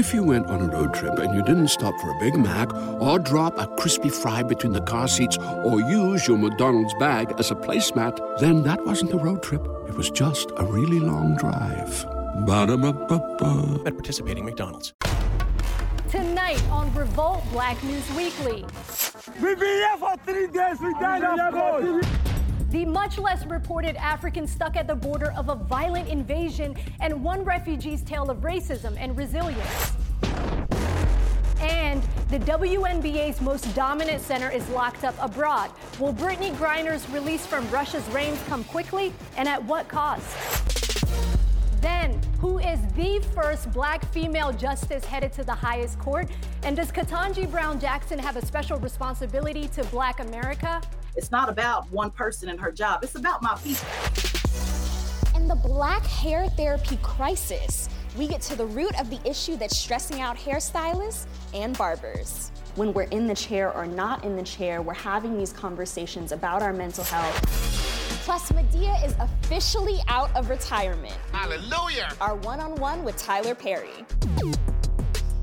If you went on a road trip and you didn't stop for a Big Mac or drop a crispy fry between the car seats or use your McDonald's bag as a placemat, then that wasn't a road trip. It was just a really long drive. Ba-da-ba-ba-ba. At participating McDonald's. Tonight on Revolt Black News Weekly. We've been here for three days. We died of cold. The much less reported African stuck at the border of a violent invasion and one refugee's tale of racism and resilience. And the WNBA's most dominant center is locked up abroad. Will Brittney Griner's release from Russia's reigns come quickly and at what cost? Then, who is the first black female justice headed to the highest court? And does Ketanji Brown Jackson have a special responsibility to black America? It's not about one person and her job, it's about my people. In the black hair therapy crisis, we get to the root of the issue that's stressing out hairstylists and barbers. When we're in the chair or not in the chair, we're having these conversations about our mental health. Plus, Madea is officially out of retirement. Hallelujah! Our one on one with Tyler Perry.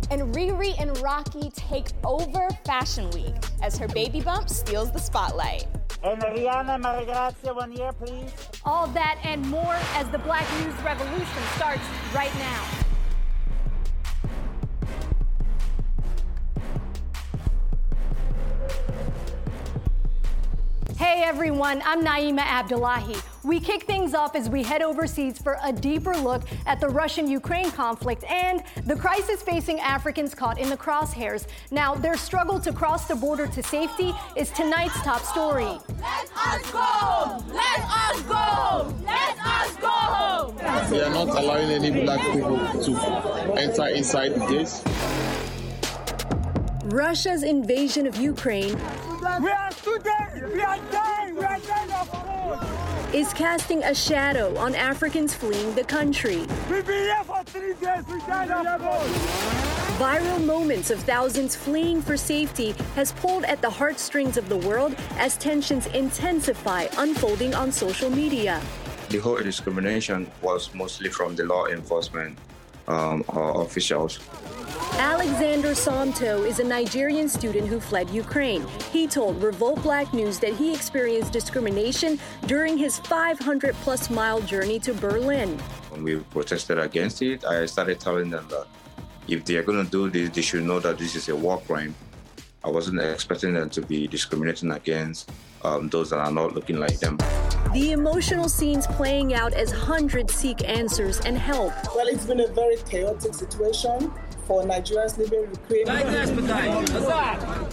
And Riri and Rocky take over Fashion Week as her baby bump steals the spotlight. And Rihanna Maria Grazia, one year, please. All that and more as the Black News Revolution starts right now. Hey everyone, I'm Naima Abdullahi. We kick things off as we head overseas for a deeper look at the Russian Ukraine conflict and the crisis facing Africans caught in the crosshairs. Now, their struggle to cross the border to safety is tonight's top story. Let us go! Let us go! Let us go home! They are not allowing any black people to enter inside the gates. Russia's invasion of Ukraine We are students. We are dying. We are dying of cold. is casting a shadow on Africans fleeing the country. We've been here for three days. We died of cold. Viral moments of thousands fleeing for safety has pulled at the heartstrings of the world as tensions intensify, unfolding on social media. The whole discrimination was mostly from the law enforcement um, uh, officials. Alexander Somto is a Nigerian student who fled Ukraine. He told Revolt Black News that he experienced discrimination during his 500 plus mile journey to Berlin. When we protested against it, I started telling them that if they are going to do this, they should know that this is a war crime. I wasn't expecting them to be discriminating against um, those that are not looking like them. The emotional scenes playing out as hundreds seek answers and help. Well, it's been a very chaotic situation for Nigerians living in Ukraine.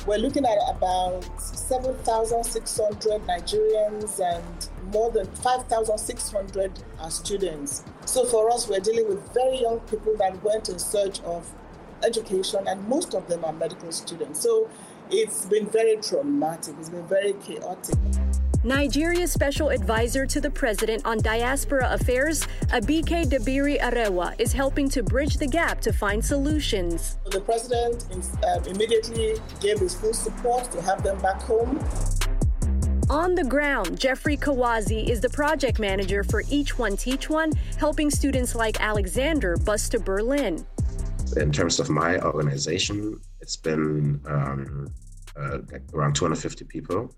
We're looking at about 7,600 Nigerians and more than 5,600 are students. So for us, we're dealing with very young people that went in search of education, and most of them are medical students. So it's been very traumatic, it's been very chaotic. Nigeria's special advisor to the president on diaspora affairs, Abike Dabiri Erewa, is helping to bridge the gap to find solutions. The president um, immediately gave his full support to have them back home. On the ground, Jeffrey Kawazi is the project manager for Each One Teach One, helping students like Alexander bus to Berlin. In terms of my organization, it's been um, uh, like around 250 people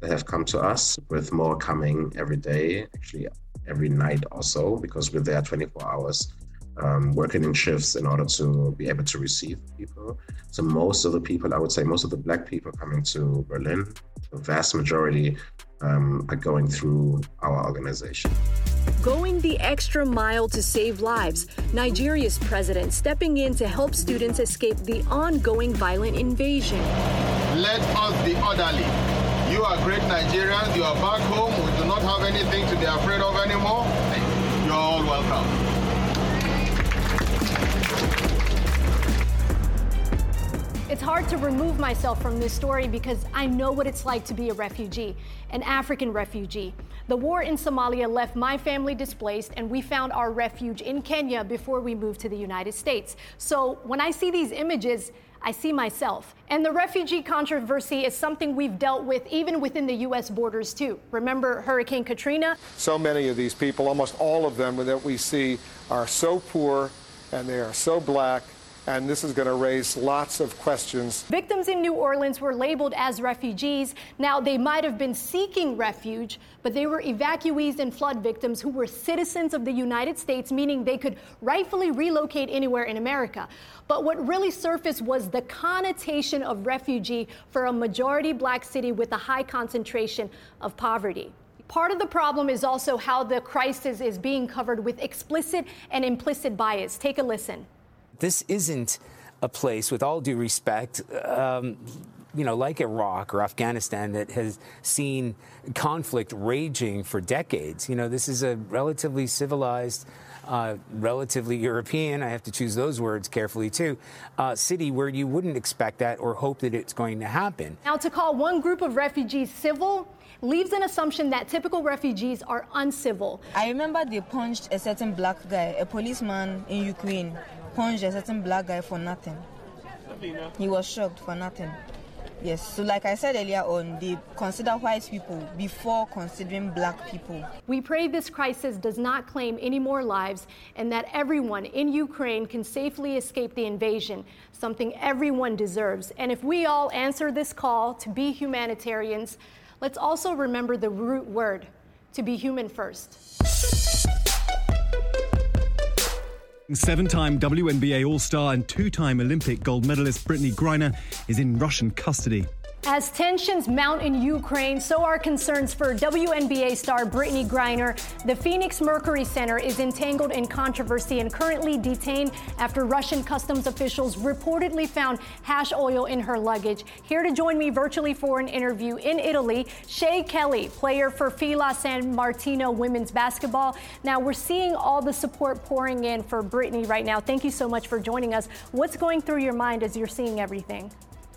that have come to us, with more coming every day, actually every night also, because we're there 24 hours. Um, working in shifts in order to be able to receive people. So most of the people, I would say, most of the black people coming to Berlin, the vast majority um, are going through our organization. Going the extra mile to save lives, Nigeria's president stepping in to help students escape the ongoing violent invasion. Let us be orderly. You are great Nigerians. You are back home. We do not have anything to be afraid of anymore. You're all welcome. It's hard to remove myself from this story because I know what it's like to be a refugee, an African refugee. The war in Somalia left my family displaced, and we found our refuge in Kenya before we moved to the United States. So when I see these images, I see myself. And the refugee controversy is something we've dealt with even within the U.S. borders, too. Remember Hurricane Katrina? So many of these people, almost all of them that we see, are so poor and they are so black and this is going to raise lots of questions. Victims in New Orleans were labeled as refugees. Now, they might have been seeking refuge, but they were evacuees and flood victims who were citizens of the United States, meaning they could rightfully relocate anywhere in America. But what really surfaced was the connotation of refugee for a majority black city with a high concentration of poverty. Part of the problem is also how the crisis is being covered with explicit and implicit bias. Take a listen. This isn't a place, with all due respect, um, you know, like Iraq or Afghanistan that has seen conflict raging for decades. You know, this is a relatively civilized, uh, relatively European, I have to choose those words carefully too, uh, city where you wouldn't expect that or hope that it's going to happen. Now, to call one group of refugees civil leaves an assumption that typical refugees are uncivil. I remember they punched a certain black guy, a policeman in Ukraine punched a certain black guy for nothing. He was shocked for nothing. Yes, so like I said earlier on, they consider white people before considering black people. We pray this crisis does not claim any more lives and that everyone in Ukraine can safely escape the invasion, something everyone deserves. And if we all answer this call to be humanitarians, let's also remember the root word to be human first. Seven time WNBA All Star and two time Olympic gold medalist Brittney Griner is in Russian custody. As tensions mount in Ukraine, so are concerns for WNBA star Brittney Griner. The Phoenix Mercury Center is entangled in controversy and currently detained after Russian customs officials reportedly found hash oil in her luggage. Here to join me virtually for an interview in Italy, Shay Kelly, player for Fila San Martino women's basketball. Now, we're seeing all the support pouring in for Brittney right now. Thank you so much for joining us. What's going through your mind as you're seeing everything?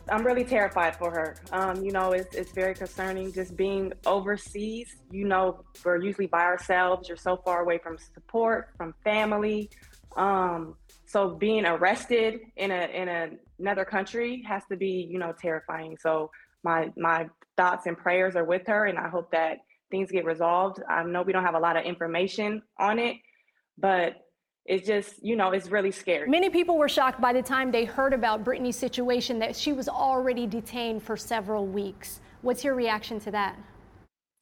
I'm really terrified for her. Um, you know, it's, it's very concerning just being overseas. You know, we're usually by ourselves. You're so far away from support, from family. Um, so being arrested in a in a, another country has to be, you know, terrifying. So my my thoughts and prayers are with her, and I hope that things get resolved. I know we don't have a lot of information on it, but it's just, you know, it's really scary. Many people were shocked by the time they heard about Brittney's situation that she was already detained for several weeks. What's your reaction to that?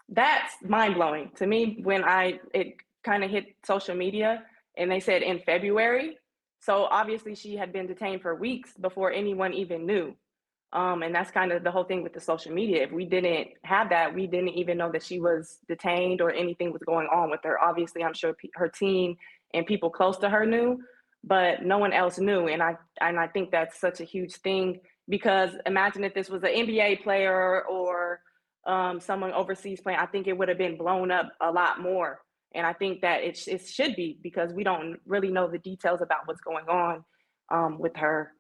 That's mind blowing to me when I it kind of hit social media and they said in February. So obviously she had been detained for weeks before anyone even knew. Um, and that's kind of the whole thing with the social media. If we didn't have that, we didn't even know that she was detained or anything was going on with her. Obviously, I'm sure her team and people close to her knew, but no one else knew. And I and I think that's such a huge thing because imagine if this was an NBA player or um, someone overseas playing, I think it would have been blown up a lot more. And I think that it, it should be because we don't really know the details about what's going on um, with her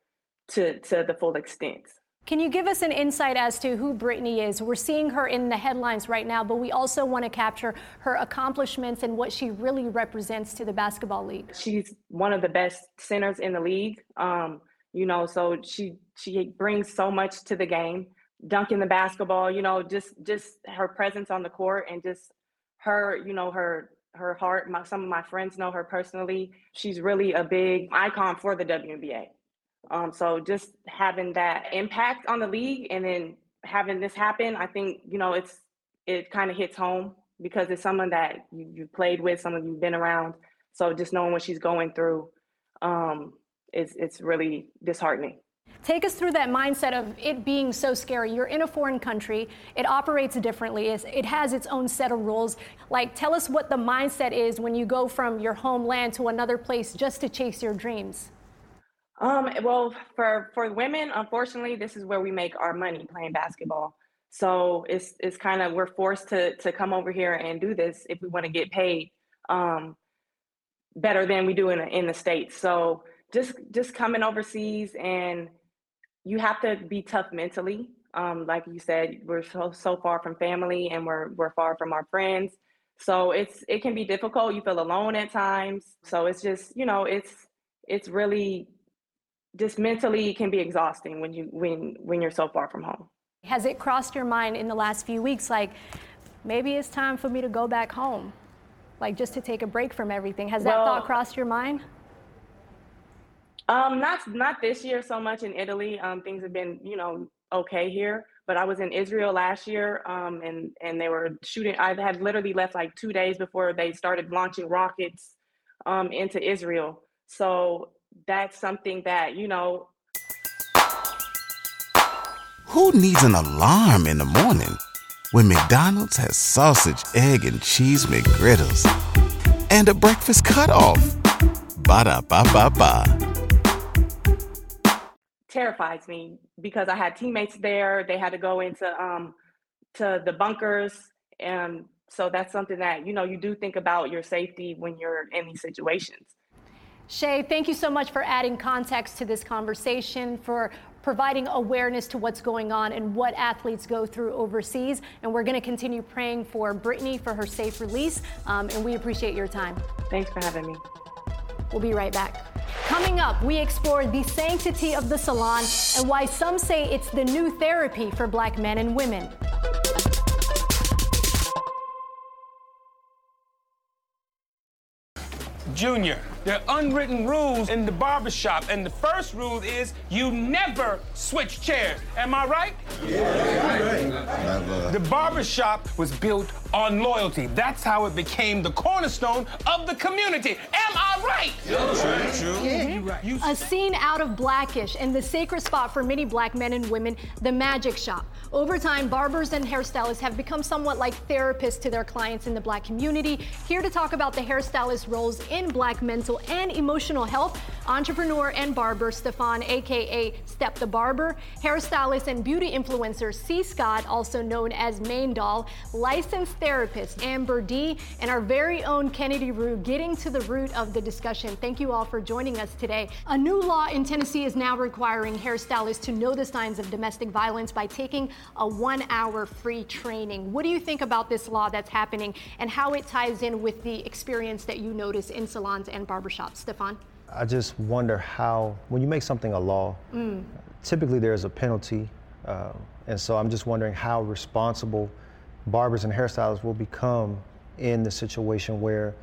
to to the full extent. Can you give us an insight as to who Brittney is? We're seeing her in the headlines right now, but we also want to capture her accomplishments and what she really represents to the basketball league. She's one of the best centers in the league. Um, you know, so she she brings so much to the game. Dunking the basketball, you know, just just her presence on the court and just her, you know, her her heart. My, some of my friends know her personally. She's really a big icon for the WNBA. Um, so just having that impact on the league and then having this happen, I think, you know, it's it kind of hits home because it's someone that you, you played with, someone you've been around. So just knowing what she's going through, um, it's it's really disheartening. Take us through that mindset of it being so scary. You're in a foreign country. It operates differently. It has its own set of rules. Like, tell us what the mindset is when you go from your homeland to another place just to chase your dreams. Um, well, for for women, unfortunately, this is where we make our money playing basketball. So it's it's kind of we're forced to to come over here and do this if we want to get paid um, better than we do in in the states. So just just coming overseas and you have to be tough mentally. Um, like you said, we're so so far from family and we're we're far from our friends. So it's it can be difficult. You feel alone at times. So it's just you know it's it's really just mentally it can be exhausting when you when when you're so far from home. Has it crossed your mind in the last few weeks like maybe it's time for me to go back home? Like just to take a break from everything. Has that well, thought crossed your mind? Um, not not this year so much in Italy. Um, things have been, you know, okay here. But I was in Israel last year, um, and and they were shooting. I had literally left like two days before they started launching rockets um, into Israel. So that's something that you know. Who needs an alarm in the morning when McDonald's has sausage, egg, and cheese McGriddles and a breakfast cutoff? Ba da ba ba ba terrifies me because I had teammates there. They had to go into um to the bunkers and so that's something that you know you do think about your safety when you're in these situations. Shay, thank you so much for adding context to this conversation, for providing awareness to what's going on and what athletes go through overseas. And we're going to continue praying for Brittney for her safe release. Um, and we appreciate your time. Thanks for having me. We'll be right back. Coming up, we explore the sanctity of the salon and why some say it's the new therapy for black men and women. Junior, there are unwritten rules in the barbershop, and the first rule is you never switch chairs. Am I right? Yeah. Never. The barbershop was built on loyalty. That's how it became the cornerstone of the community. Am I right? True, true. Yeah, you right. A scene out of Blackish and the sacred spot for many black men and women, the magic shop. Over time, barbers and hairstylists have become somewhat like therapists to their clients in the black community. Here to talk about the hairstylist roles in black mental and emotional health, entrepreneur and barber Stefan, aka Step the Barber, hairstylist and beauty influencer C. Scott, also known as Main Doll, licensed therapist Amber D, and our very own Kennedy Rue getting to the root of the discussion. Thank you all for joining us today. A new law in Tennessee is now requiring hairstylists to know the signs of domestic violence by taking a one hour free training. What do you think about this law that's happening and how it ties in with the experience that you notice in salons and barbershops? Stefan? I just wonder how, when you make something a law, mm. typically there's a penalty. Uh, and so I'm just wondering how responsible barbers and hairstylists will become in the situation where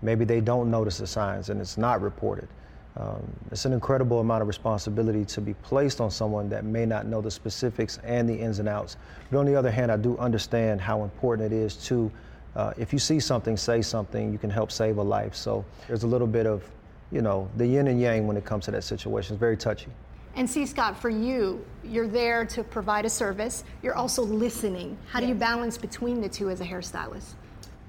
maybe they don't notice the signs and it's not reported. Um, it's an incredible amount of responsibility to be placed on someone that may not know the specifics and the ins and outs. But on the other hand, I do understand how important it is to, uh, if you see something, say something, you can help save a life. So there's a little bit of, you know, the yin and yang when it comes to that situation. It's very touchy. And see, Scott, for you, you're there to provide a service. You're also listening. How do you balance between the two as a hairstylist?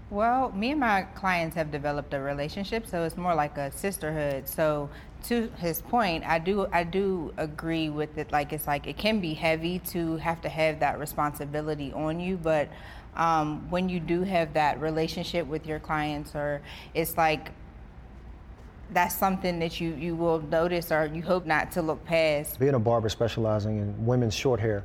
Well, me and my clients have developed a relationship, so it's more like a sisterhood. So to his point, I do I do agree with it. Like it's like it can be heavy to have to have that responsibility on you, but um, when you do have that relationship with your clients, or it's like that's something that you you will notice or you hope not to look past. Being a barber specializing in women's short hair,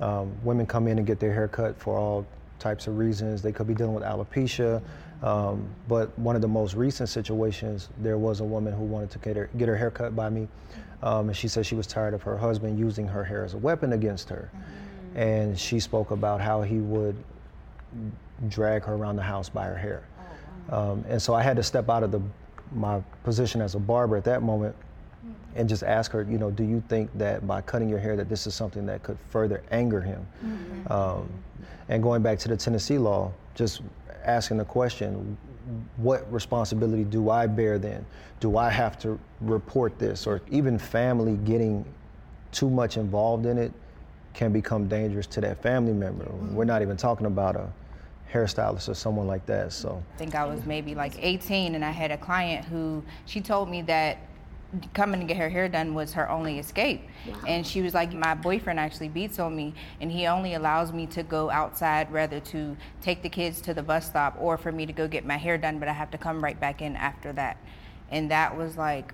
um, women come in and get their hair cut for all types of reasons. They could be dealing with alopecia. Um, but one of the most recent situations, there was a woman who wanted to get her, get her hair cut by me. Um, and she said she was tired of her husband using her hair as a weapon against her. Mm-hmm. And she spoke about how he would drag her around the house by her hair. Oh, wow. um, and so I had to step out of the, my position as a barber at that moment and just ask her, you know, do you think that by cutting your hair that this is something that could further anger him? Mm-hmm. Um, and going back to the Tennessee law, just asking the question, what responsibility do I bear then? Do I have to report this? Or even family getting too much involved in it can become dangerous to that family member. Mm-hmm. We're not even talking about a hairstylist or someone like that. So I think I was maybe like 18 and I had a client who she told me that coming to get her hair done was her only escape. Wow. And she was like, My boyfriend actually beats on me, and he only allows me to go outside rather to take the kids to the bus stop or for me to go get my hair done, but I have to come right back in after that. And that was like,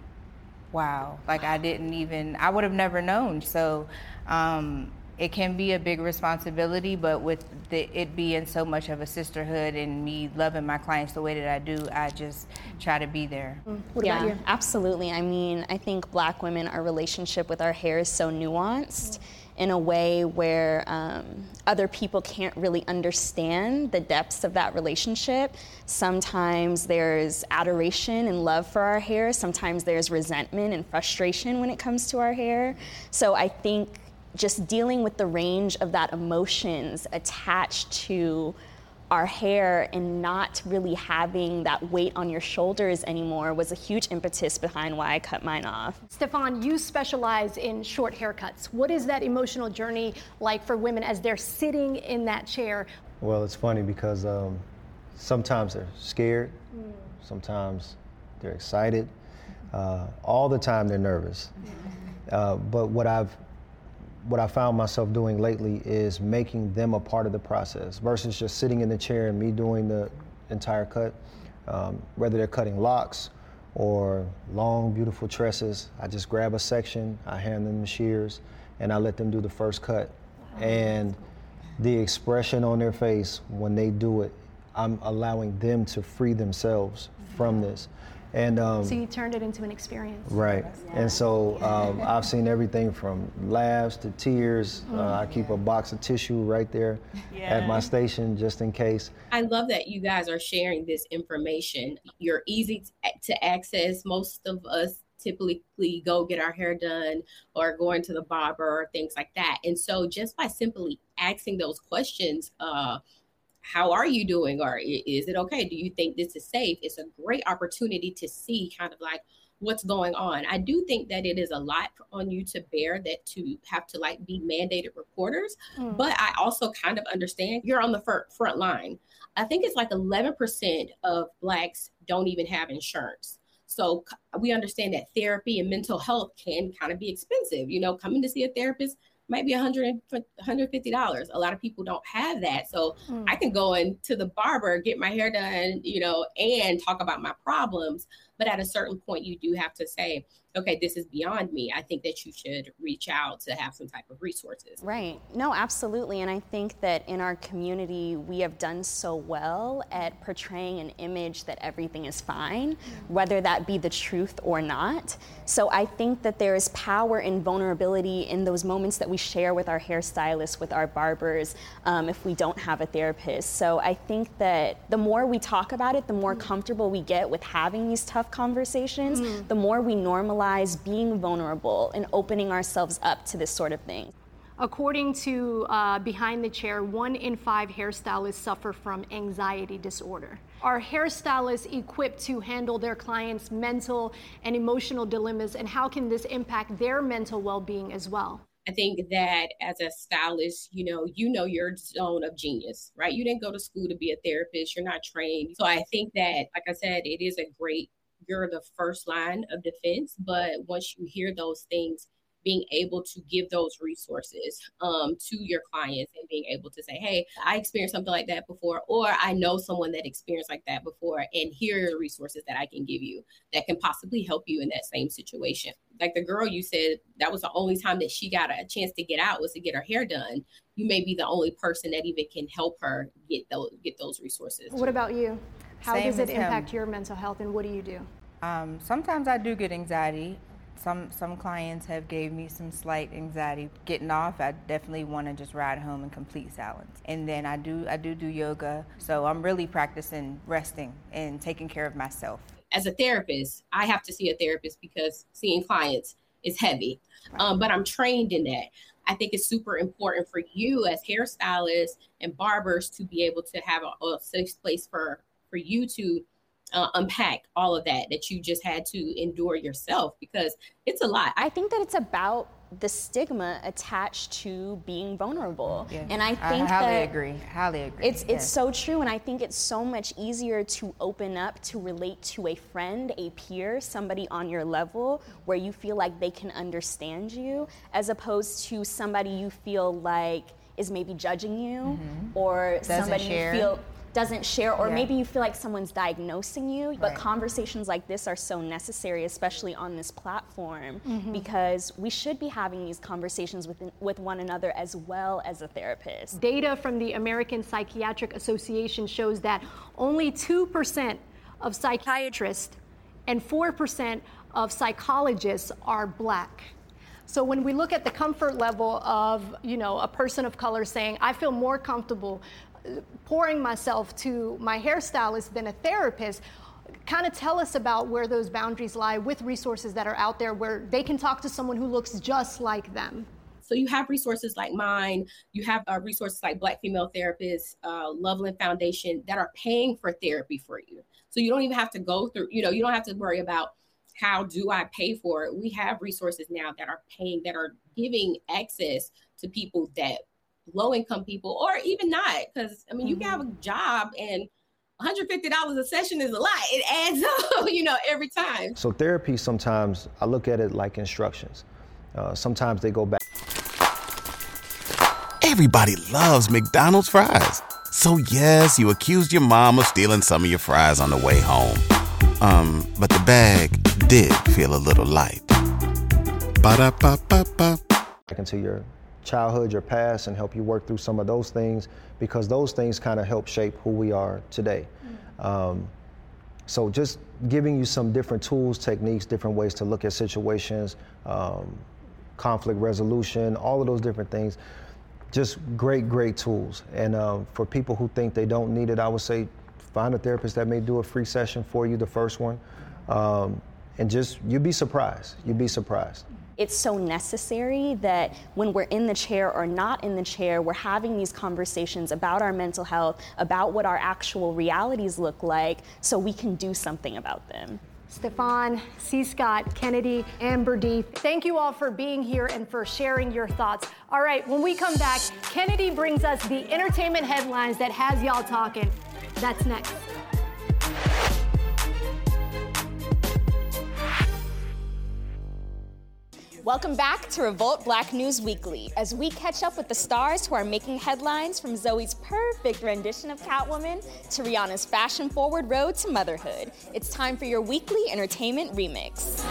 wow. Like, I didn't even, I would have never known. So, um, it can be a big responsibility, but with the, it being so much of a sisterhood and me loving my clients the way that I do, I just try to be there. Mm. What yeah, absolutely. I mean, I think black women, our relationship with our hair is so nuanced. in a way where um, other people can't really understand the depths of that relationship. Sometimes there's adoration and love for our hair, sometimes there's resentment and frustration when it comes to our hair. So I think just dealing with the range of that emotions attached to our hair and not really having that weight on your shoulders anymore was a huge impetus behind why I cut mine off. Stefan, you specialize in short haircuts. What is that emotional journey like for women as they're sitting in that chair? Well, it's funny because um, sometimes they're scared, mm. sometimes they're excited, uh, all the time they're nervous. Uh, but what I've what I found myself doing lately is making them a part of the process versus just sitting in the chair and me doing the entire cut. Um, whether they're cutting locks or long, beautiful tresses, I just grab a section, I hand them the shears, and I let them do the first cut. And the expression on their face when they do it, I'm allowing them to free themselves from this. And um, so you turned it into an experience. Right. Yeah. And so um, I've seen everything from laughs to tears. Mm-hmm. Uh, I keep a box of tissue right there yeah. at my station just in case. I love that you guys are sharing this information. You're easy to access. Most of us typically go get our hair done or going to the barber or things like that. And so just by simply asking those questions, uh, how are you doing? Or is it okay? Do you think this is safe? It's a great opportunity to see kind of like what's going on. I do think that it is a lot on you to bear that to have to like be mandated reporters mm. but i also kind of understand you're on the front, front line. I think it's like 11% of blacks don't even have insurance. So we understand that therapy and mental health can kind of be expensive you know coming to see a therapist might be 100 $150 a lot of people don't have that. So mm. i can go into the barber get my hair done you know and talk about my problems but at a certain point you do have to say okay, this is beyond me, I think that you should reach out to have some type of resources. Right. No, absolutely. And I think that in our community, we have done so well at portraying an image that everything is fine, whether that be the truth or not. So I think that there is power in vulnerability in those moments that we share with our hairstylists, with our barbers, um, if we don't have a therapist. So I think that the more we talk about it, the more comfortable we get with having these tough conversations, mm-hmm. the more we normalize normalize being vulnerable and opening ourselves up to this sort of thing. According to uh, Behind the Chair, one in five hairstylists suffer from anxiety disorder. Are hairstylists equipped to handle their clients' mental and emotional dilemmas, and how can this impact their mental well being as well? I think that as a stylist, you know, you know your zone of genius, right? You didn't go to school to be a therapist, you're not trained. So I think that, like I said, it is a great you're the first line of defense. But once you hear those things, being able to give those resources um, to your clients and being able to say, hey, I experienced something like that before, or I know someone that experienced like that before, and here are the resources that I can give you that can possibly help you in that same situation. Like the girl you said, that was the only time that she got a chance to get out was to get her hair done. You may be the only person that even can help her get those get those resources. What about you? How Same does it impact him. your mental health, and what do you do? Um, sometimes I do get anxiety. Some some clients have gave me some slight anxiety getting off. I definitely want to just ride home in complete silence. And then I do I do do yoga. So I'm really practicing resting and taking care of myself. As a therapist, I have to see a therapist because seeing clients is heavy. Right. Um, but I'm trained in that. I think it's super important for you as hairstylists and barbers to be able to have a, a safe place for for you to uh, unpack all of that that you just had to endure yourself because it's a lot. I think that it's about the stigma attached to being vulnerable. Yeah. And I think I highly that agree. Highly agree. It's it's so true and I think it's so much easier to open up to relate to a friend, a peer, somebody on your level where you feel like they can understand you as opposed to somebody you feel like is maybe judging you mm-hmm. or Doesn't somebody share. you feel doesn't share, or yeah. maybe you feel like someone's diagnosing you. Right. But conversations like this are so necessary, especially on this platform, mm-hmm. because we should be having these conversations with, with one another as well as a therapist. Data from the American Psychiatric Association shows that only 2% of psychiatrists and 4% of psychologists are black. So when we look at the comfort level of, you know, a person of color saying, I feel more comfortable pouring myself to my hairstylist than a therapist, kind of tell us about where those boundaries lie with resources that are out there where they can talk to someone who looks just like them. So you have resources like mine, you have uh, resources like Black Female Therapists, uh, Loveland Foundation that are paying for therapy for you. So you don't even have to go through, you know, you don't have to worry about how do I pay for it. We have resources now that are paying, that are giving access to people that low income people or even not. Because I mean, you can have a job and $150 a session is a lot. It adds up, you know, every time. So therapy sometimes I look at it like instructions. Uh, sometimes they go back. Everybody loves McDonald's fries. So yes, you accused your mom of stealing some of your fries on the way home. Um, but the bag did feel a little light. Ba-da-ba-ba-ba. Back into your childhood, your past, and help you work through some of those things because those things kind of help shape who we are today. Um, so just giving you some different tools, techniques, different ways to look at situations, um, conflict resolution, all of those different things. Just great, great tools. And um, for people who think they don't need it, I would say find a therapist that may do a free session for you, the first one. Um, and just, you'd be surprised. You'd be surprised. It's so necessary that when we're in the chair or not in the chair, we're having these conversations about our mental health, about what our actual realities look like, so we can do something about them. Stefan, C. Scott, Kennedy, Amber D. Thank you all for being here and for sharing your thoughts. All right, when we come back, Kennedy brings us the entertainment headlines that has y'all talking. That's next. Welcome back to Revolt Black News Weekly as we catch up with the stars who are making headlines from Zoe's perfect rendition of Catwoman to Rihanna's fashion forward road to motherhood. It's time for your weekly entertainment remix.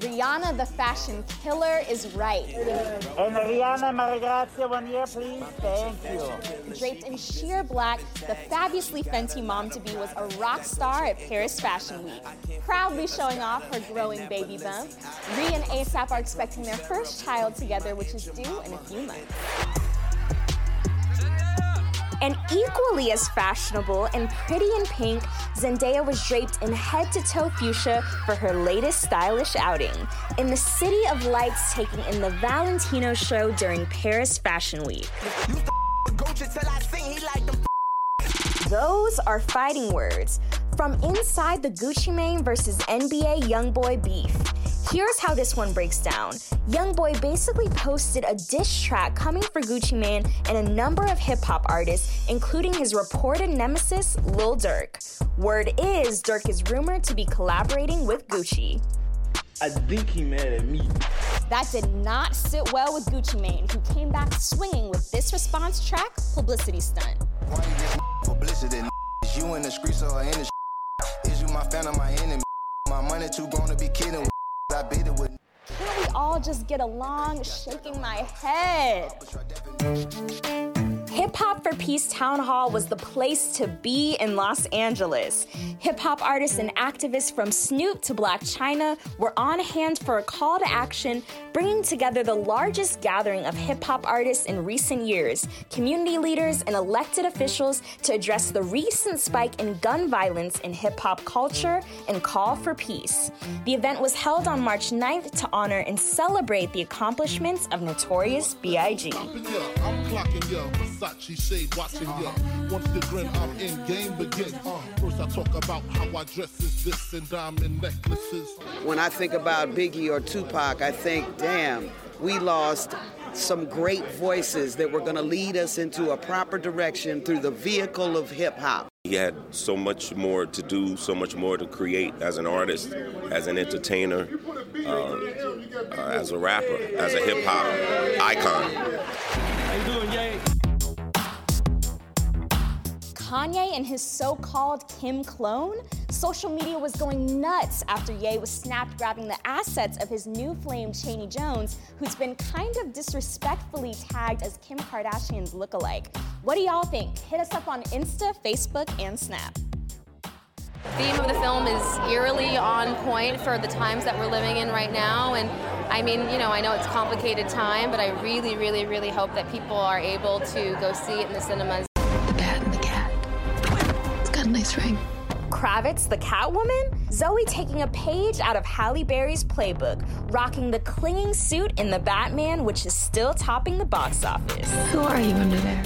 Rihanna the fashion killer is right. And Rihanna, Maria Grazia, one year, please. Thank you. Draped in sheer black, the fabulously Fenty mom to be was a rock star at Paris Fashion Week, proudly showing off her growing baby bump. Rhea and ASAP are expecting their first child together, which is due in a few months. And equally as fashionable and pretty in pink, Zendaya was draped in head to toe fuchsia for her latest stylish outing. In the City of Lights, taking in the Valentino show during Paris Fashion Week. Those are fighting words. From inside the Gucci Mane versus NBA Youngboy beef. Here's how this one breaks down. Youngboy basically posted a diss track coming for Gucci Mane and a number of hip hop artists, including his reported nemesis, Lil Durk. Word is, Durk is rumored to be collaborating with Gucci. I think he mad at me. That did not sit well with Gucci Mane, who came back swinging with this response track, Publicity Stunt. Why you get publicity, is you in the streets or in the Is you my fan or my enemy? My money too grown to be kidding I beat it with. Can't we all just get along? Shaking my head. Hip Hop for Peace Town Hall was the place to be in Los Angeles. Hip hop artists and activists from Snoop to Blac Chyna were on hand for a call to action, bringing together the largest gathering of hip hop artists in recent years, community leaders, and elected officials to address the recent spike in gun violence in hip hop culture and call for peace. The event was held on March 9th to honor and celebrate the accomplishments of Notorious B.I.G. I'm clocking ya, Versace shade watching ya. Once the grin, I'm in game begin. Uh, first I talk about how I dress is this and diamond necklaces. When I think about Biggie or Tupac, I think, damn, we lost some great voices that were going to lead us into a proper direction through the vehicle of hip hop. He had so much more to do, so much more to create as an artist, as an entertainer, uh, uh, as a rapper, as a hip hop icon. How you doing, Jay? Kanye and his so called Kim clone? Social media was going nuts after Ye was snapped grabbing the assets of his new flame, Chaney Jones, who's been kind of disrespectfully tagged as Kim Kardashian's lookalike. What do y'all think? Hit us up on Insta, Facebook, and Snap. theme of the film is eerily on point for the times that we're living in right now. And I mean, you know, I know it's complicated time, but I really, really, really hope that people are able to go see it in the cinemas. Nice ring. Kravitz, the Catwoman? Zoe taking a page out of Halle Berry's playbook, rocking the clinging suit in The Batman, which is still topping the box office. Who are you under there?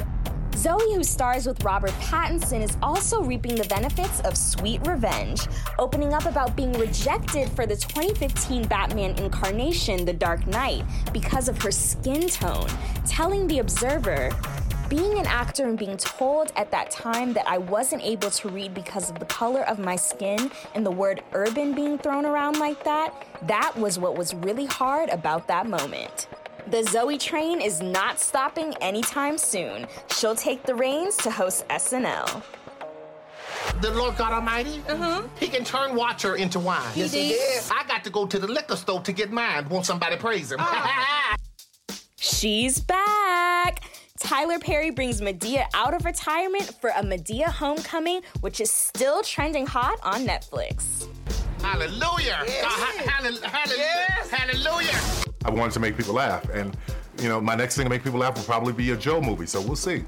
Zoe, who stars with Robert Pattinson, is also reaping the benefits of Sweet Revenge, opening up about being rejected for the 2015 Batman incarnation, The Dark Knight, because of her skin tone, telling The Observer, being an actor and being told at that time that I wasn't able to read because of the color of my skin and the word urban being thrown around like that, that was what was really hard about that moment. The Zoe train is not stopping anytime soon. She'll take the reins to host SNL. The Lord God Almighty, uh-huh. He can turn water into wine. Yes, he did. did. I got to go to the liquor store to get mine. Won't somebody praise Him? Ah. She's back. Tyler Perry brings Madea out of retirement for a Madea homecoming, which is still trending hot on Netflix. hallelujah! God, uh, ha- hallel- hallelujah! Hallelujah! I wanted to make people laugh, and you know, my next thing to make people laugh will probably be a Joe movie. So we'll see.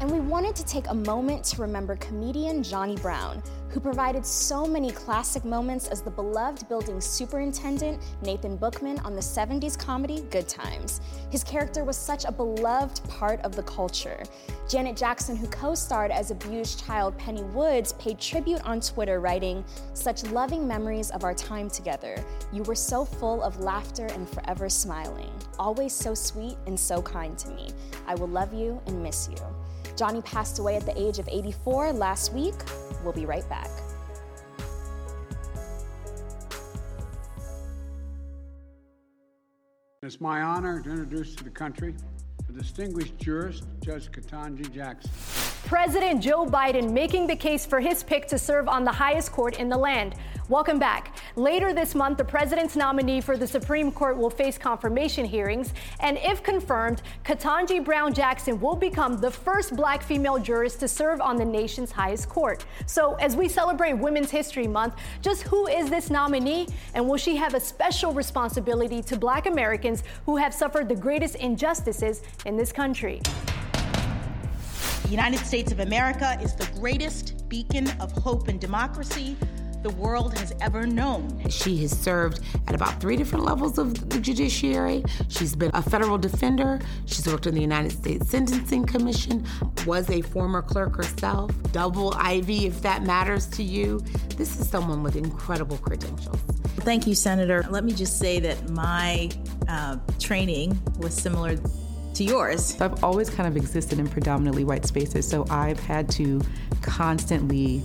And we wanted to take a moment to remember comedian Johnny Brown, who provided so many classic moments as the beloved building superintendent Nathan Bookman on the 70s comedy Good Times. His character was such a beloved part of the culture. Janet Jackson, who co starred as abused child Penny Woods, paid tribute on Twitter, writing, Such loving memories of our time together. You were so full of laughter and forever smiling. Always so sweet and so kind to me. I will love you and miss you. Johnny passed away at the age of 84 last week. We'll be right back. It's my honor to introduce to the country the distinguished jurist, Judge Ketanji Jackson. President Joe Biden making the case for his pick to serve on the highest court in the land. Welcome back. Later this month, the president's nominee for the Supreme Court will face confirmation hearings. And if confirmed, Ketanji Brown Jackson will become the first black female jurist to serve on the nation's highest court. So, as we celebrate Women's History Month, just who is this nominee? And will she have a special responsibility to black Americans who have suffered the greatest injustices in this country? The United States of America is the greatest beacon of hope and democracy the world has ever known. She has served at about three different levels of the judiciary. She's been a federal defender. She's worked in the United States Sentencing Commission, was a former clerk herself, double Ivy if that matters to you. This is someone with incredible credentials. Thank you, Senator. Let me just say that my uh, training was similar to yours. I've always kind of existed in predominantly white spaces, so I've had to constantly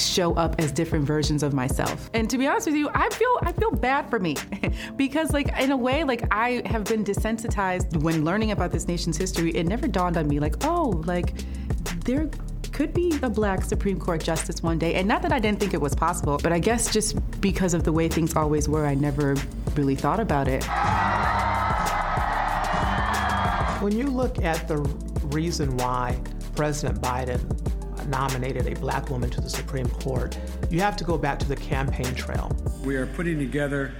show up as different versions of myself. And to be honest with you, I feel I feel bad for me because like in a way like I have been desensitized when learning about this nation's history. It never dawned on me like, "Oh, like there could be a black Supreme Court justice one day. And not that I didn't think it was possible, but I guess just because of the way things always were, I never really thought about it. When you look at the reason why President Biden nominated a black woman to the Supreme Court, you have to go back to the campaign trail. We are putting together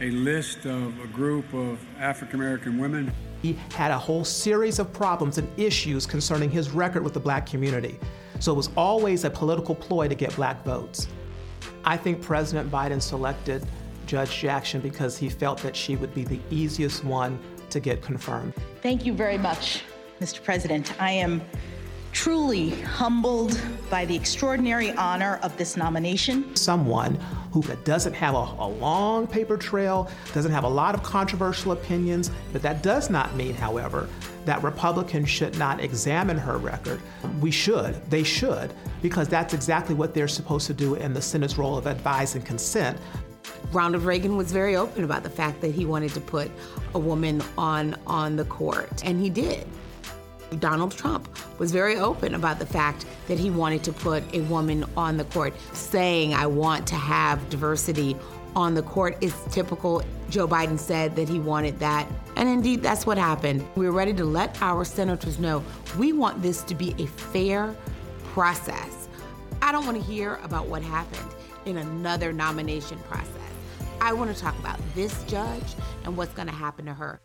a list of a group of African American women. He had a whole series of problems and issues concerning his record with the black community. So it was always a political ploy to get black votes. I think President Biden selected Judge Jackson because he felt that she would be the easiest one to get confirmed. Thank you very much, Mr. President. I am truly humbled by the extraordinary honor of this nomination. Someone who doesn't have a, a, long paper trail, doesn't have a lot of controversial opinions, but that does not mean, however, that Republicans should not examine her record. We should, they should, because that's exactly what they're supposed to do in the Senate's role of advise and consent. Ronald Reagan was very open about the fact that he wanted to put a woman on on the court, and he did. Donald Trump was very open about the fact that he wanted to put a woman on the court, saying, I want to have diversity on the court is typical. Joe Biden said that he wanted that. And indeed, that's what happened. We're ready to let our senators know we want this to be a fair process. I don't want to hear about what happened in another nomination process. I want to talk about this judge and what's going to happen to her.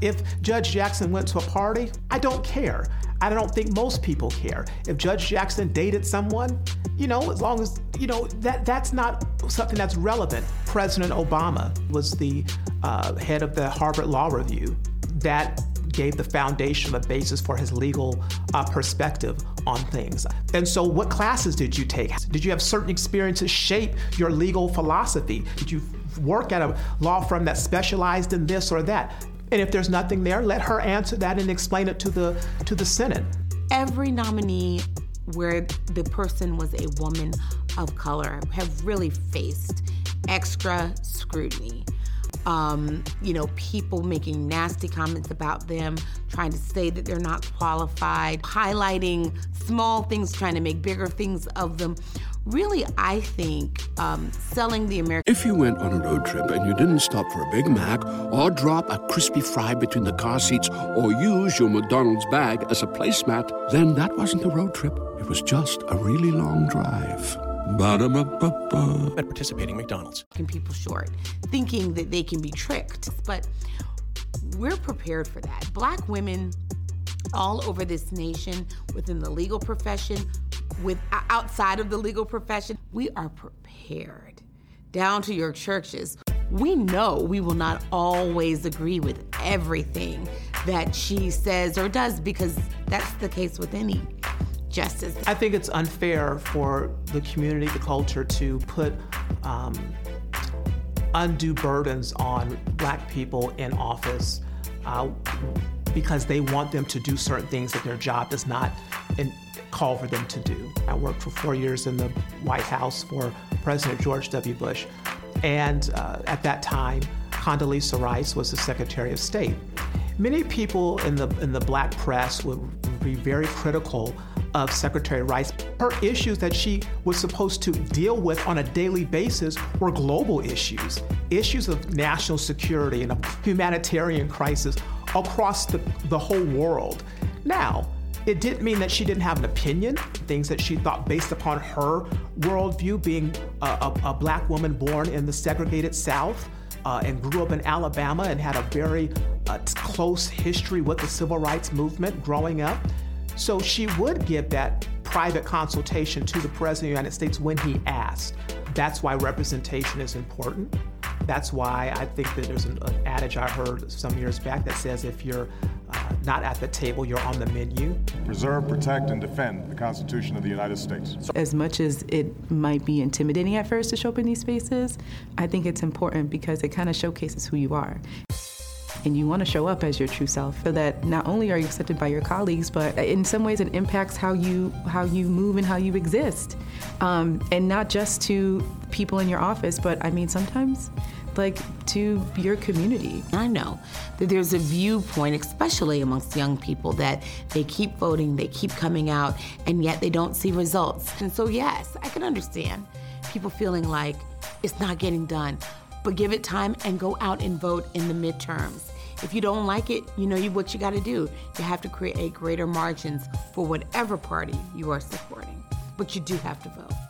If Judge Jackson went to a party, I don't care. I don't think most people care. If Judge Jackson dated someone, you know, as long as, you know, that that's not something that's relevant. President Obama was the uh, head of the Harvard Law Review. That gave the foundation, the basis for his legal uh, perspective on things. And so, what classes did you take? Did you have certain experiences shape your legal philosophy? Did you work at a law firm that specialized in this or that? And if there's nothing there, let her answer that and explain it to the to the Senate. Every nominee where the person was a woman of color have really faced extra scrutiny. Um, you know, people making nasty comments about them, trying to say that they're not qualified, highlighting small things, trying to make bigger things of them really, I think um, selling the American. If you went on a road trip and you didn't stop for a Big Mac or drop a crispy fry between the car seats or use your McDonald's bag as a placemat, then that wasn't a road trip. It was just a really long drive. Ba-da-ba-ba-ba. At participating McDonald's. People short, thinking that they can be tricked, but we're prepared for that. Black women all over this nation, within the legal profession, with outside of the legal profession, we are prepared. Down to your churches. We know we will not always agree with everything that she says or does because that's the case with any I think it's unfair for the community, the culture, to put um, undue burdens on black people in office uh, because they want them to do certain things that their job does not in, call for them to do. I worked for four years in the White House for President George W. Bush. And uh, at that time, Condoleezza Rice was the Secretary of State. Many people in the, in the black press would be very critical of Secretary Rice. Her issues that she was supposed to deal with on a daily basis were global issues, issues of national security and a humanitarian crisis across the, the whole world. Now, it didn't mean that she didn't have an opinion, things that she thought based upon her worldview, being a, a, a black woman born in the segregated South. Uh, and grew up in Alabama and had a very uh, close history with the civil rights movement growing up. So she would give that private consultation to the President of the United States when he asked. That's why representation is important. That's why I think that there's an, an adage I heard some years back that says if you're uh, not at the table, you're on the menu. Preserve, protect, and defend the Constitution of the United States. As much as it might be intimidating at first to show up in these spaces, I think it's important because it kind of showcases who you are and you want to show up as your true self so that not only are you accepted by your colleagues but in some ways it impacts how you how you move and how you exist um, and not just to people in your office but i mean sometimes like to your community. I know that there's a viewpoint, especially amongst young people, that they keep voting, they keep coming out, and yet they don't see results. And so, yes, I can understand people feeling like it's not getting done, but give it time and go out and vote in the midterms. If you don't like it, you know what you got to do. You have to create greater margins for whatever party you are supporting, but you do have to vote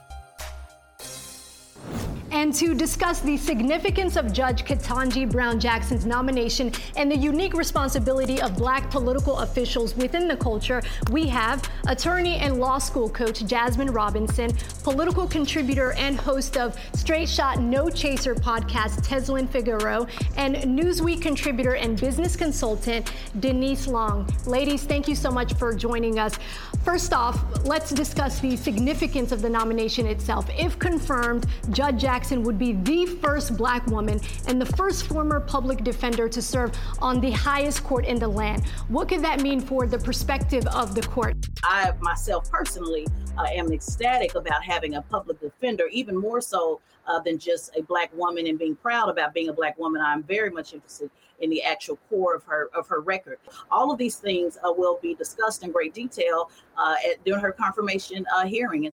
and to discuss the significance of Judge Ketanji Brown Jackson's nomination and the unique responsibility of black political officials within the culture, we have attorney and law school coach Jasmine Robinson, political contributor and host of Straight Shot No Chaser podcast Tezlyn Figaro, and Newsweek contributor and business consultant Denise Long. Ladies, thank you so much for joining us. First off, let's discuss the significance of the nomination itself. If confirmed, Judge Jackson Jackson would be the first black woman and the first former public defender to serve on the highest court in the land. What could that mean for the perspective of the court? I myself personally uh, am ecstatic about having a public defender, even more so uh, than just a black woman and being proud about being a black woman. I'm very much interested in the actual core of her of her record. All of these things uh, will be discussed in great detail uh, at, during her confirmation uh, hearing.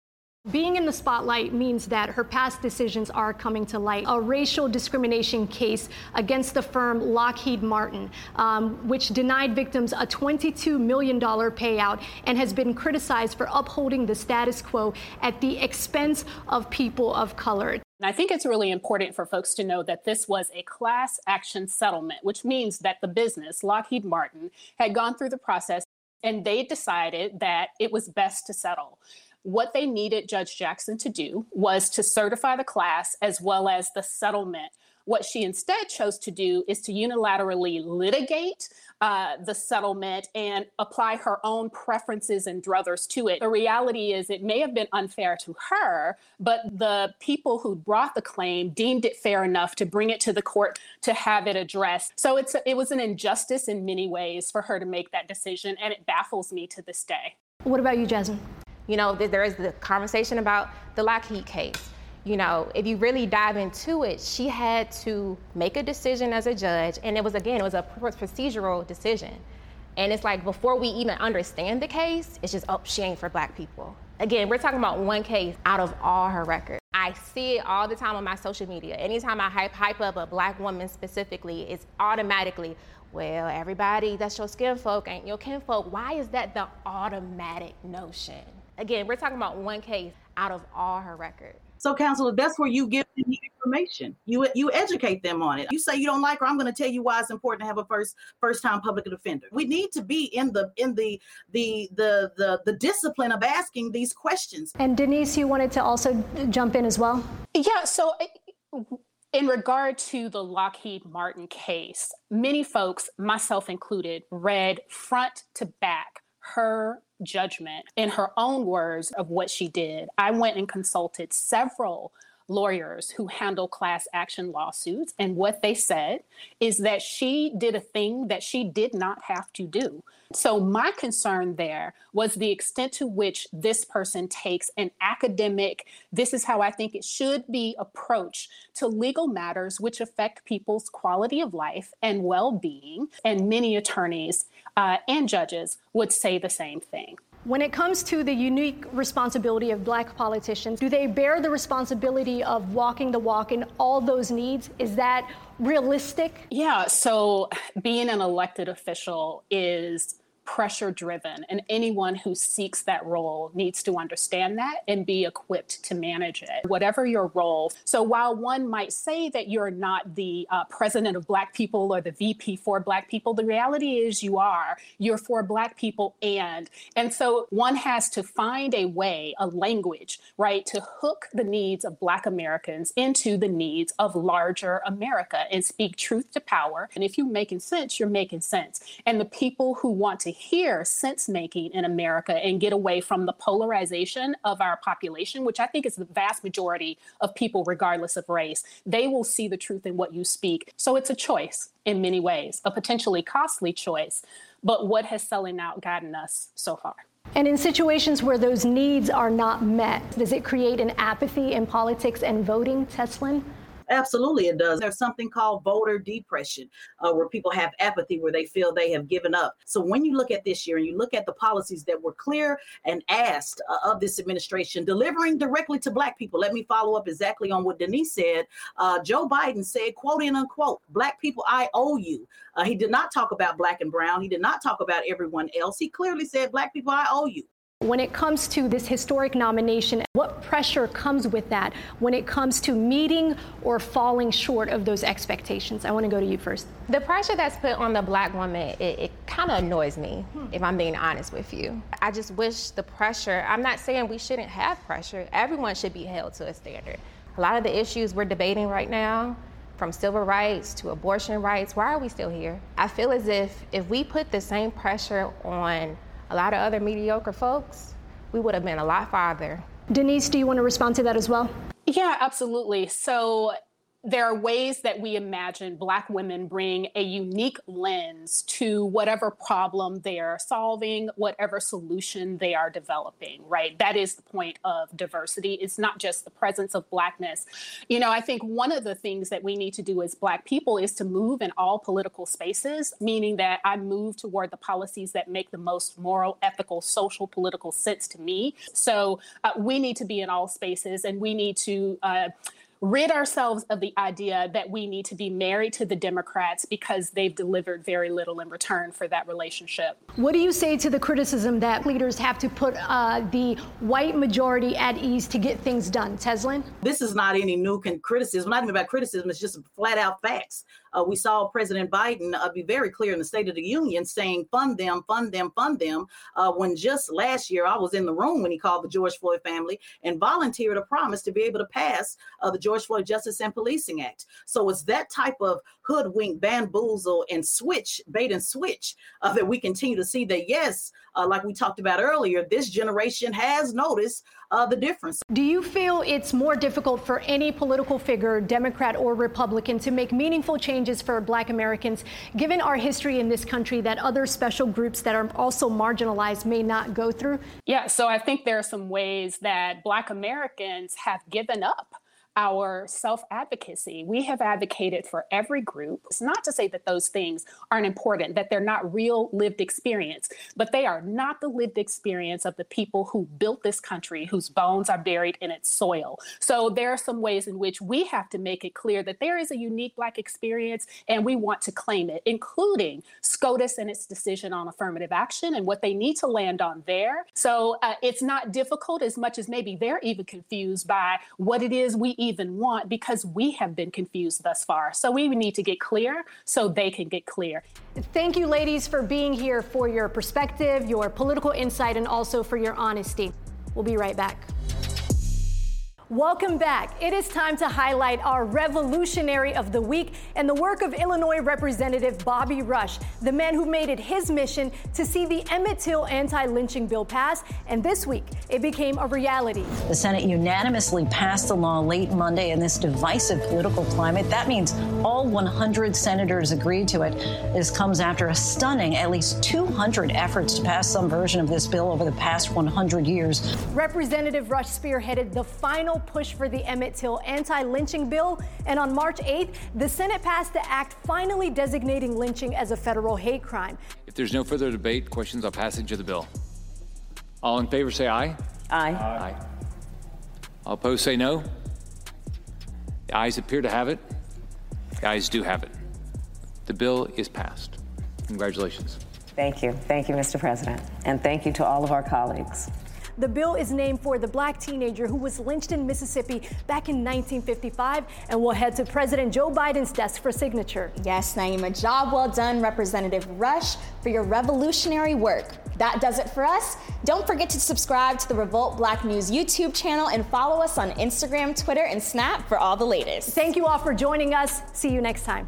Being in the spotlight means that her past decisions are coming to light. A racial discrimination case against the firm Lockheed Martin, um, which denied victims a $22 million payout and has been criticized for upholding the status quo at the expense of people of color. And I think it's really important for folks to know that this was a class action settlement, which means that the business, Lockheed Martin, had gone through the process and they decided that it was best to settle. What they needed Judge Jackson to do was to certify the class as well as the settlement. What she instead chose to do is to unilaterally litigate uh, the settlement and apply her own preferences and druthers to it. The reality is, it may have been unfair to her, but the people who brought the claim deemed it fair enough to bring it to the court to have it addressed. So it's a, it was an injustice in many ways for her to make that decision, and it baffles me to this day. What about you, Jasmine? You know, there is the conversation about the Lockheed case. You know, if you really dive into it, she had to make a decision as a judge, and it was again, it was a procedural decision. And it's like before we even understand the case, it's just, oh, she ain't for black people. Again, we're talking about one case out of all her records. I see it all the time on my social media. Anytime I hype, hype up a black woman specifically, it's automatically, well, everybody that's your skin folk ain't your kinfolk. Why is that the automatic notion? Again, we're talking about one case out of all her records. So, counselor, that's where you give them the information. You you educate them on it. You say you don't like her. I'm going to tell you why it's important to have a first first time public defender. We need to be in the in the the the the, the discipline of asking these questions. And Denise, you wanted to also jump in as well. Yeah. So. Eh, in regard to the Lockheed Martin case, many folks, myself included, read front to back her judgment in her own words of what she did. I went and consulted several lawyers who handle class action lawsuits. And what they said is that she did a thing that she did not have to do. So, my concern there was the extent to which this person takes an academic, this is how I think it should be approached to legal matters which affect people's quality of life and well being. And many attorneys uh, and judges would say the same thing. When it comes to the unique responsibility of black politicians, do they bear the responsibility of walking the walk in all those needs? Is that realistic? Yeah, so being an elected official is pressure driven and anyone who seeks that role needs to understand that and be equipped to manage it whatever your role. So while one might say that you're not the uh, president of black people or the vp for black people the reality is you are. You're for black people and and so one has to find a way a language right to hook the needs of black americans into the needs of larger america and speak truth to power. And if you're making sense you're making sense. And the people who want to hear sense making in America and get away from the polarization of our population, which I think is the vast majority of people, regardless of race. They will see the truth in what you speak. So it's a choice in many ways, a potentially costly choice. But what has selling out gotten us so far? And in situations where those needs are not met, does it create an apathy in politics and voting, Tezlyn? Absolutely, it does. There's something called voter depression, uh, where people have apathy, where they feel they have given up. So when you look at this year and you look at the policies that were clear and asked uh, of this administration, delivering directly to Black people, let me follow up exactly on what Denise said. Uh, Joe Biden said, quote unquote, Black people, I owe you. Uh, he did not talk about Black and Brown. He did not talk about everyone else. He clearly said, Black people, I owe you. When it comes to this historic nomination, what pressure comes with that when it comes to meeting or falling short of those expectations? I want to go to you first. The pressure that's put on the black woman, it, it kind of annoys me, hmm. if I'm being honest with you. I just wish the pressure, I'm not saying we shouldn't have pressure, everyone should be held to a standard. A lot of the issues we're debating right now, from civil rights to abortion rights, why are we still here? I feel as if if we put the same pressure on a lot of other mediocre folks, we would have been a lot farther. Denise, do you want to respond to that as well? Yeah, absolutely. So there are ways that we imagine Black women bring a unique lens to whatever problem they are solving, whatever solution they are developing, right? That is the point of diversity. It's not just the presence of Blackness. You know, I think one of the things that we need to do as Black people is to move in all political spaces, meaning that I move toward the policies that make the most moral, ethical, social, political sense to me. So uh, we need to be in all spaces and we need to. Uh, rid ourselves of the idea that we need to be married to the Democrats because they've delivered very little in return for that relationship. What do you say to the criticism that leaders have to put uh, the white majority at ease to get things done? Tezlyn? This is not any new criticism, not even about criticism, it's just flat out facts. Uh, we saw President Biden uh, be very clear in the State of the Union saying, fund them, fund them, fund them. Uh, when just last year, I was in the room when he called the George Floyd family and volunteered a promise to be able to pass uh, the George Floyd Justice and Policing Act. So it's that type of hoodwink, bamboozle, and switch, bait and switch uh, that we continue to see that, yes, uh, like we talked about earlier, this generation has noticed uh, the difference. Do you feel it's more difficult for any political figure, Democrat or Republican, to make meaningful changes for Black Americans, given our history in this country that other special groups that are also marginalized may not go through? Yeah, so I think there are some ways that Black Americans have given up our self advocacy. We have advocated for every group. It's not to say that those things aren't important, that they're not real lived experience, but they are not the lived experience of the people who built this country, whose bones are buried in its soil. So there are some ways in which we have to make it clear that there is a unique Black experience and we want to claim it, including SCOTUS and its decision on affirmative action and what they need to land on there. So uh, it's not difficult as much as maybe they're even confused by what it is we even want because we have been confused thus far. So we need to get clear so they can get clear. Thank you, ladies, for being here, for your perspective, your political insight, and also for your honesty. We'll be right back. Welcome back. It is time to highlight our revolutionary of the week and the work of Illinois Representative Bobby Rush, the man who made it his mission to see the Emmett Till anti lynching bill pass. And this week, it became a reality. The Senate unanimously passed the law late Monday in this divisive political climate. That means all 100 senators agreed to it. This comes after a stunning at least 200 efforts to pass some version of this bill over the past 100 years. Representative Rush spearheaded the final push for the Emmett Till anti lynching bill. And on March 8th, the Senate passed the act finally designating lynching as a federal hate crime. If there's no further debate, questions on passage of the bill. All in favor say aye. Aye. Aye. All opposed say no. The ayes appear to have it. The ayes do have it. The bill is passed. Congratulations. Thank you. Thank you, Mr. President. And thank you to all of our colleagues. The bill is named for the black teenager who was lynched in Mississippi back in 1955 and will head to President Joe Biden's desk for signature. Yes, Naima, job well done, Representative Rush, for your revolutionary work. That does it for us. Don't forget to subscribe to the Revolt Black News YouTube channel and follow us on Instagram, Twitter, and Snap for all the latest. Thank you all for joining us. See you next time.